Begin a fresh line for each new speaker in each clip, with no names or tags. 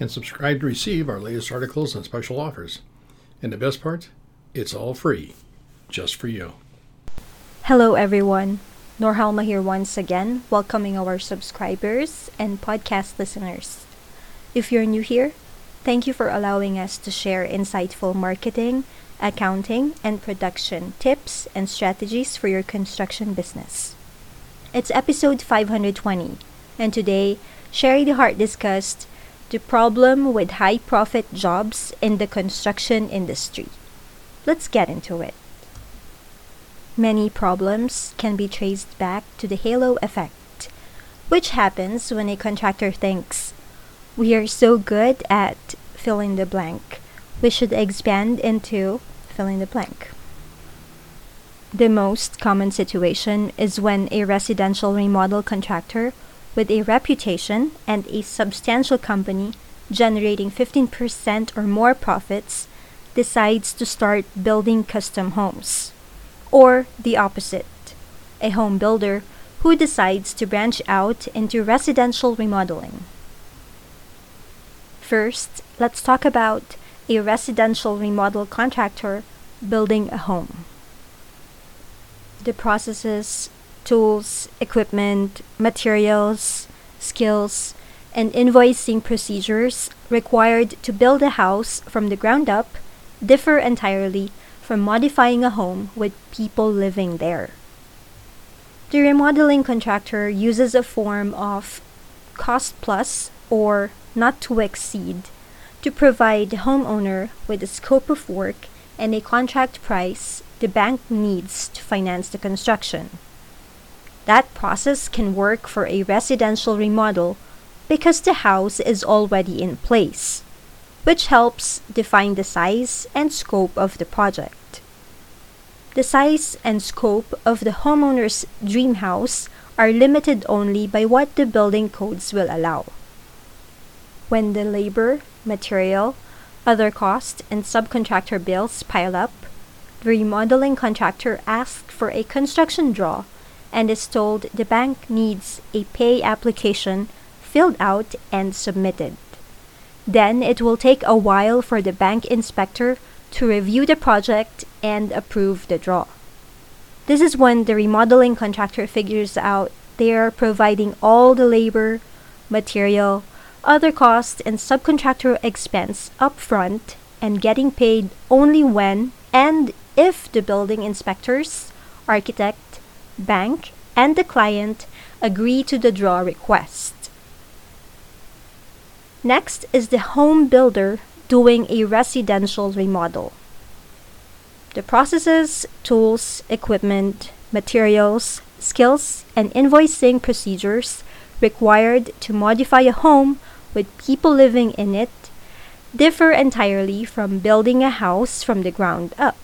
and subscribe to receive our latest articles and special offers. And the best part, it's all free, just for you.
Hello, everyone. Norhalma here once again, welcoming our subscribers and podcast listeners. If you're new here, thank you for allowing us to share insightful marketing, accounting, and production tips and strategies for your construction business. It's episode 520, and today, Sherry DeHart discussed the problem with high profit jobs in the construction industry. Let's get into it. Many problems can be traced back to the halo effect, which happens when a contractor thinks, we are so good at fill in the blank, we should expand into fill in the blank. The most common situation is when a residential remodel contractor with a reputation and a substantial company generating 15% or more profits decides to start building custom homes. Or the opposite, a home builder who decides to branch out into residential remodeling. First, let's talk about a residential remodel contractor building a home. The processes tools, equipment, materials, skills, and invoicing procedures required to build a house from the ground up differ entirely from modifying a home with people living there. The remodeling contractor uses a form of cost plus or not to exceed to provide the homeowner with a scope of work and a contract price the bank needs to finance the construction. That process can work for a residential remodel because the house is already in place, which helps define the size and scope of the project. The size and scope of the homeowner's dream house are limited only by what the building codes will allow. When the labor, material, other costs, and subcontractor bills pile up, the remodeling contractor asks for a construction draw and is told the bank needs a pay application filled out and submitted. Then it will take a while for the bank inspector to review the project and approve the draw. This is when the remodeling contractor figures out they are providing all the labor, material, other costs, and subcontractor expense upfront and getting paid only when and if the building inspectors, architect, bank, and the client agree to the draw request. Next is the home builder doing a residential remodel. The processes, tools, equipment, materials, skills, and invoicing procedures required to modify a home with people living in it differ entirely from building a house from the ground up.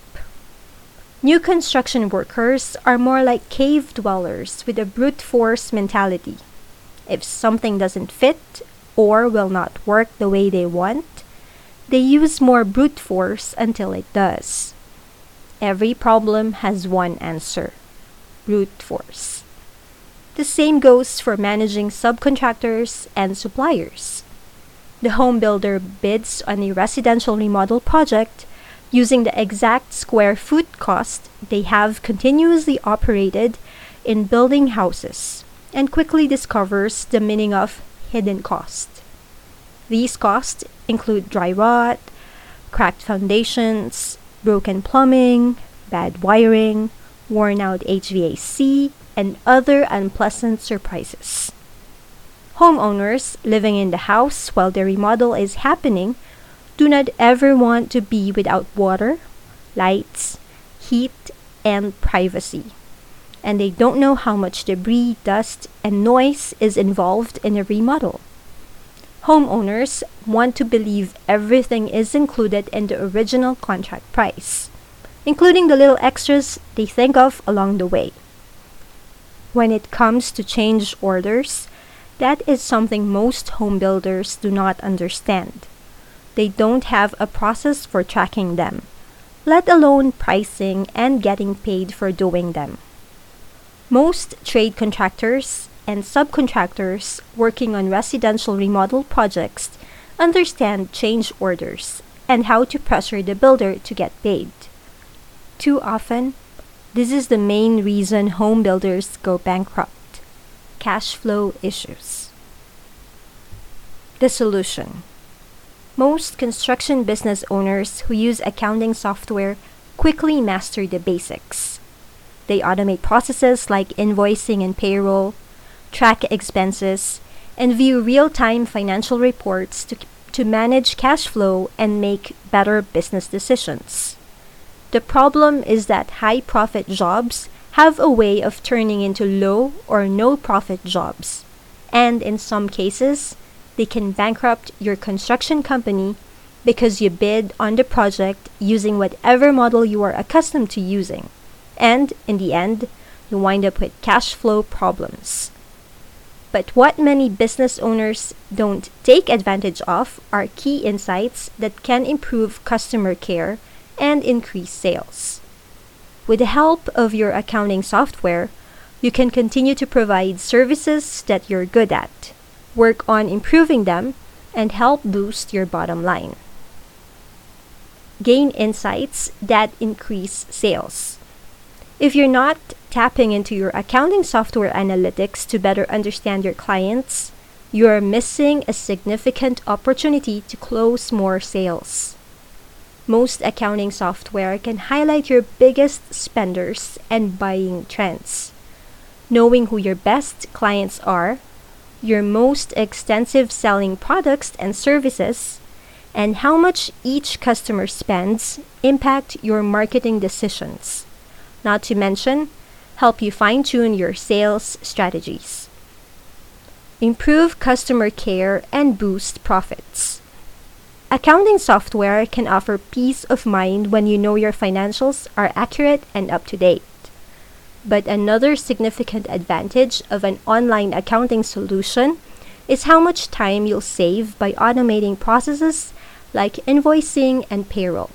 New construction workers are more like cave dwellers with a brute force mentality. If something doesn't fit or will not work the way they want, they use more brute force until it does. Every problem has one answer brute force. The same goes for managing subcontractors and suppliers. The home builder bids on a residential remodel project using the exact square foot cost they have continuously operated in building houses and quickly discovers the meaning of hidden cost. These costs include dry rot, cracked foundations, broken plumbing, bad wiring, worn out HVAC, and other unpleasant surprises. Homeowners living in the house while the remodel is happening do not ever want to be without water, lights, heat, and privacy. And they don't know how much debris, dust, and noise is involved in a remodel. Homeowners want to believe everything is included in the original contract price, including the little extras they think of along the way. When it comes to change orders, that is something most home builders do not understand. They don't have a process for tracking them, let alone pricing and getting paid for doing them. Most trade contractors and subcontractors working on residential remodel projects understand change orders and how to pressure the builder to get paid. Too often, this is the main reason home builders go bankrupt cash flow issues. The solution Most construction business owners who use accounting software quickly master the basics. They automate processes like invoicing and payroll, track expenses, and view real time financial reports to, to manage cash flow and make better business decisions. The problem is that high profit jobs have a way of turning into low or no profit jobs, and in some cases, they can bankrupt your construction company because you bid on the project using whatever model you are accustomed to using, and in the end, you wind up with cash flow problems. But what many business owners don't take advantage of are key insights that can improve customer care and increase sales. With the help of your accounting software, you can continue to provide services that you're good at, work on improving them, and help boost your bottom line. Gain insights that increase sales. If you're not tapping into your accounting software analytics to better understand your clients, you are missing a significant opportunity to close more sales. Most accounting software can highlight your biggest spenders and buying trends. Knowing who your best clients are, your most extensive selling products and services, and how much each customer spends impact your marketing decisions not to mention help you fine tune your sales strategies. Improve customer care and boost profits. Accounting software can offer peace of mind when you know your financials are accurate and up to date. But another significant advantage of an online accounting solution is how much time you'll save by automating processes like invoicing and payroll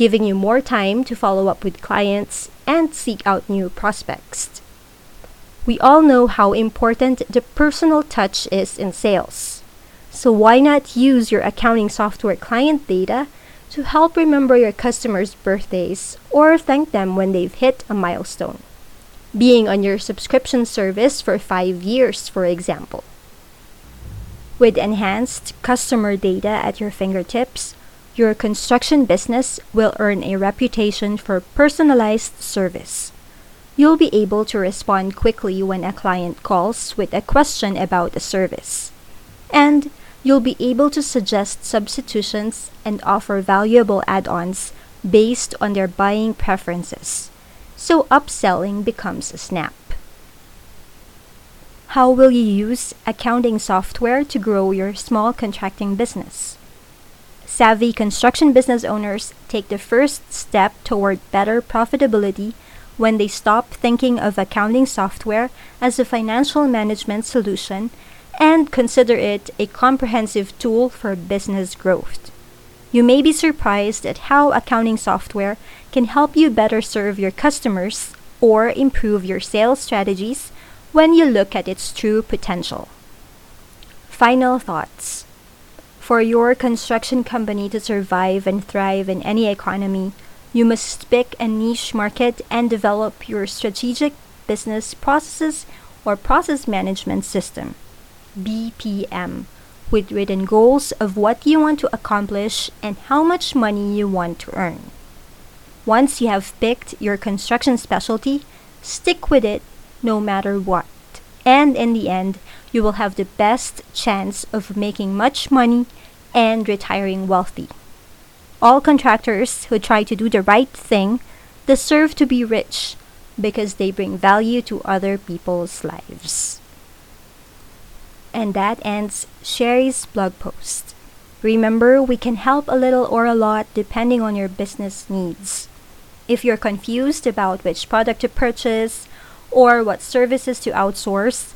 giving you more time to follow up with clients and seek out new prospects. We all know how important the personal touch is in sales. So why not use your accounting software client data to help remember your customers' birthdays or thank them when they've hit a milestone? Being on your subscription service for five years, for example. With enhanced customer data at your fingertips, your construction business will earn a reputation for personalized service. You'll be able to respond quickly when a client calls with a question about a service. And you'll be able to suggest substitutions and offer valuable add ons based on their buying preferences. So upselling becomes a snap. How will you use accounting software to grow your small contracting business? savvy construction business owners take the first step toward better profitability when they stop thinking of accounting software as a financial management solution and consider it a comprehensive tool for business growth. You may be surprised at how accounting software can help you better serve your customers or improve your sales strategies when you look at its true potential. Final thoughts. For your construction company to survive and thrive in any economy, you must pick a niche market and develop your strategic business processes or process management system, BPM, with written goals of what you want to accomplish and how much money you want to earn. Once you have picked your construction specialty, stick with it no matter what. And in the end, you will have the best chance of making much money and retiring wealthy. All contractors who try to do the right thing deserve to be rich because they bring value to other people's lives. And that ends Sherry's blog post. Remember, we can help a little or a lot depending on your business needs. If you're confused about which product to purchase or what services to outsource,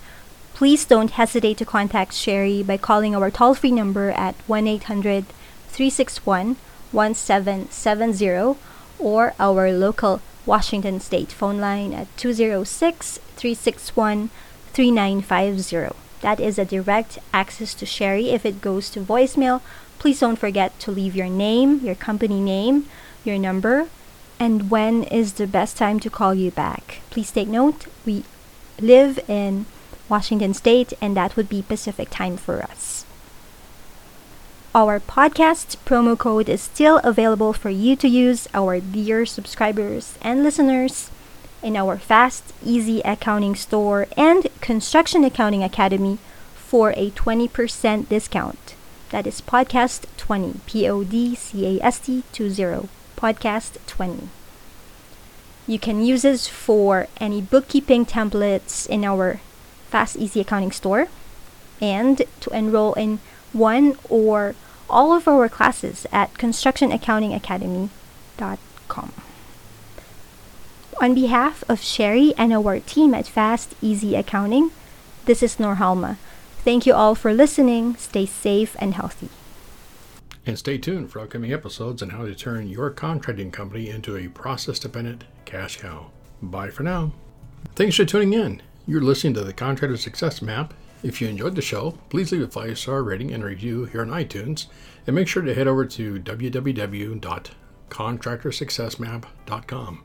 please don't hesitate to contact Sherry by calling our toll free number at 1 800 361 1770 or our local Washington State phone line at 206 361 3950. That is a direct access to Sherry. If it goes to voicemail, please don't forget to leave your name, your company name, your number, and when is the best time to call you back. Please take note, we live in Washington State, and that would be Pacific time for us. Our podcast promo code is still available for you to use, our dear subscribers and listeners in our Fast Easy Accounting Store and Construction Accounting Academy for a 20% discount. That is Podcast 20, P O D C A S T 20, Podcast 20. You can use this for any bookkeeping templates in our Fast Easy Accounting Store and to enroll in one or all of our classes at constructionaccountingacademy.com. On behalf of Sherry and our team at Fast Easy Accounting, this is Norhalma. Thank you all for listening. Stay safe and healthy.
And stay tuned for upcoming episodes on how to turn your contracting company into a process dependent cash cow. Bye for now. Thanks for tuning in. You're listening to the Contractor Success Map. If you enjoyed the show, please leave a five star rating and review here on iTunes. And make sure to head over to www.contractorsuccessmap.com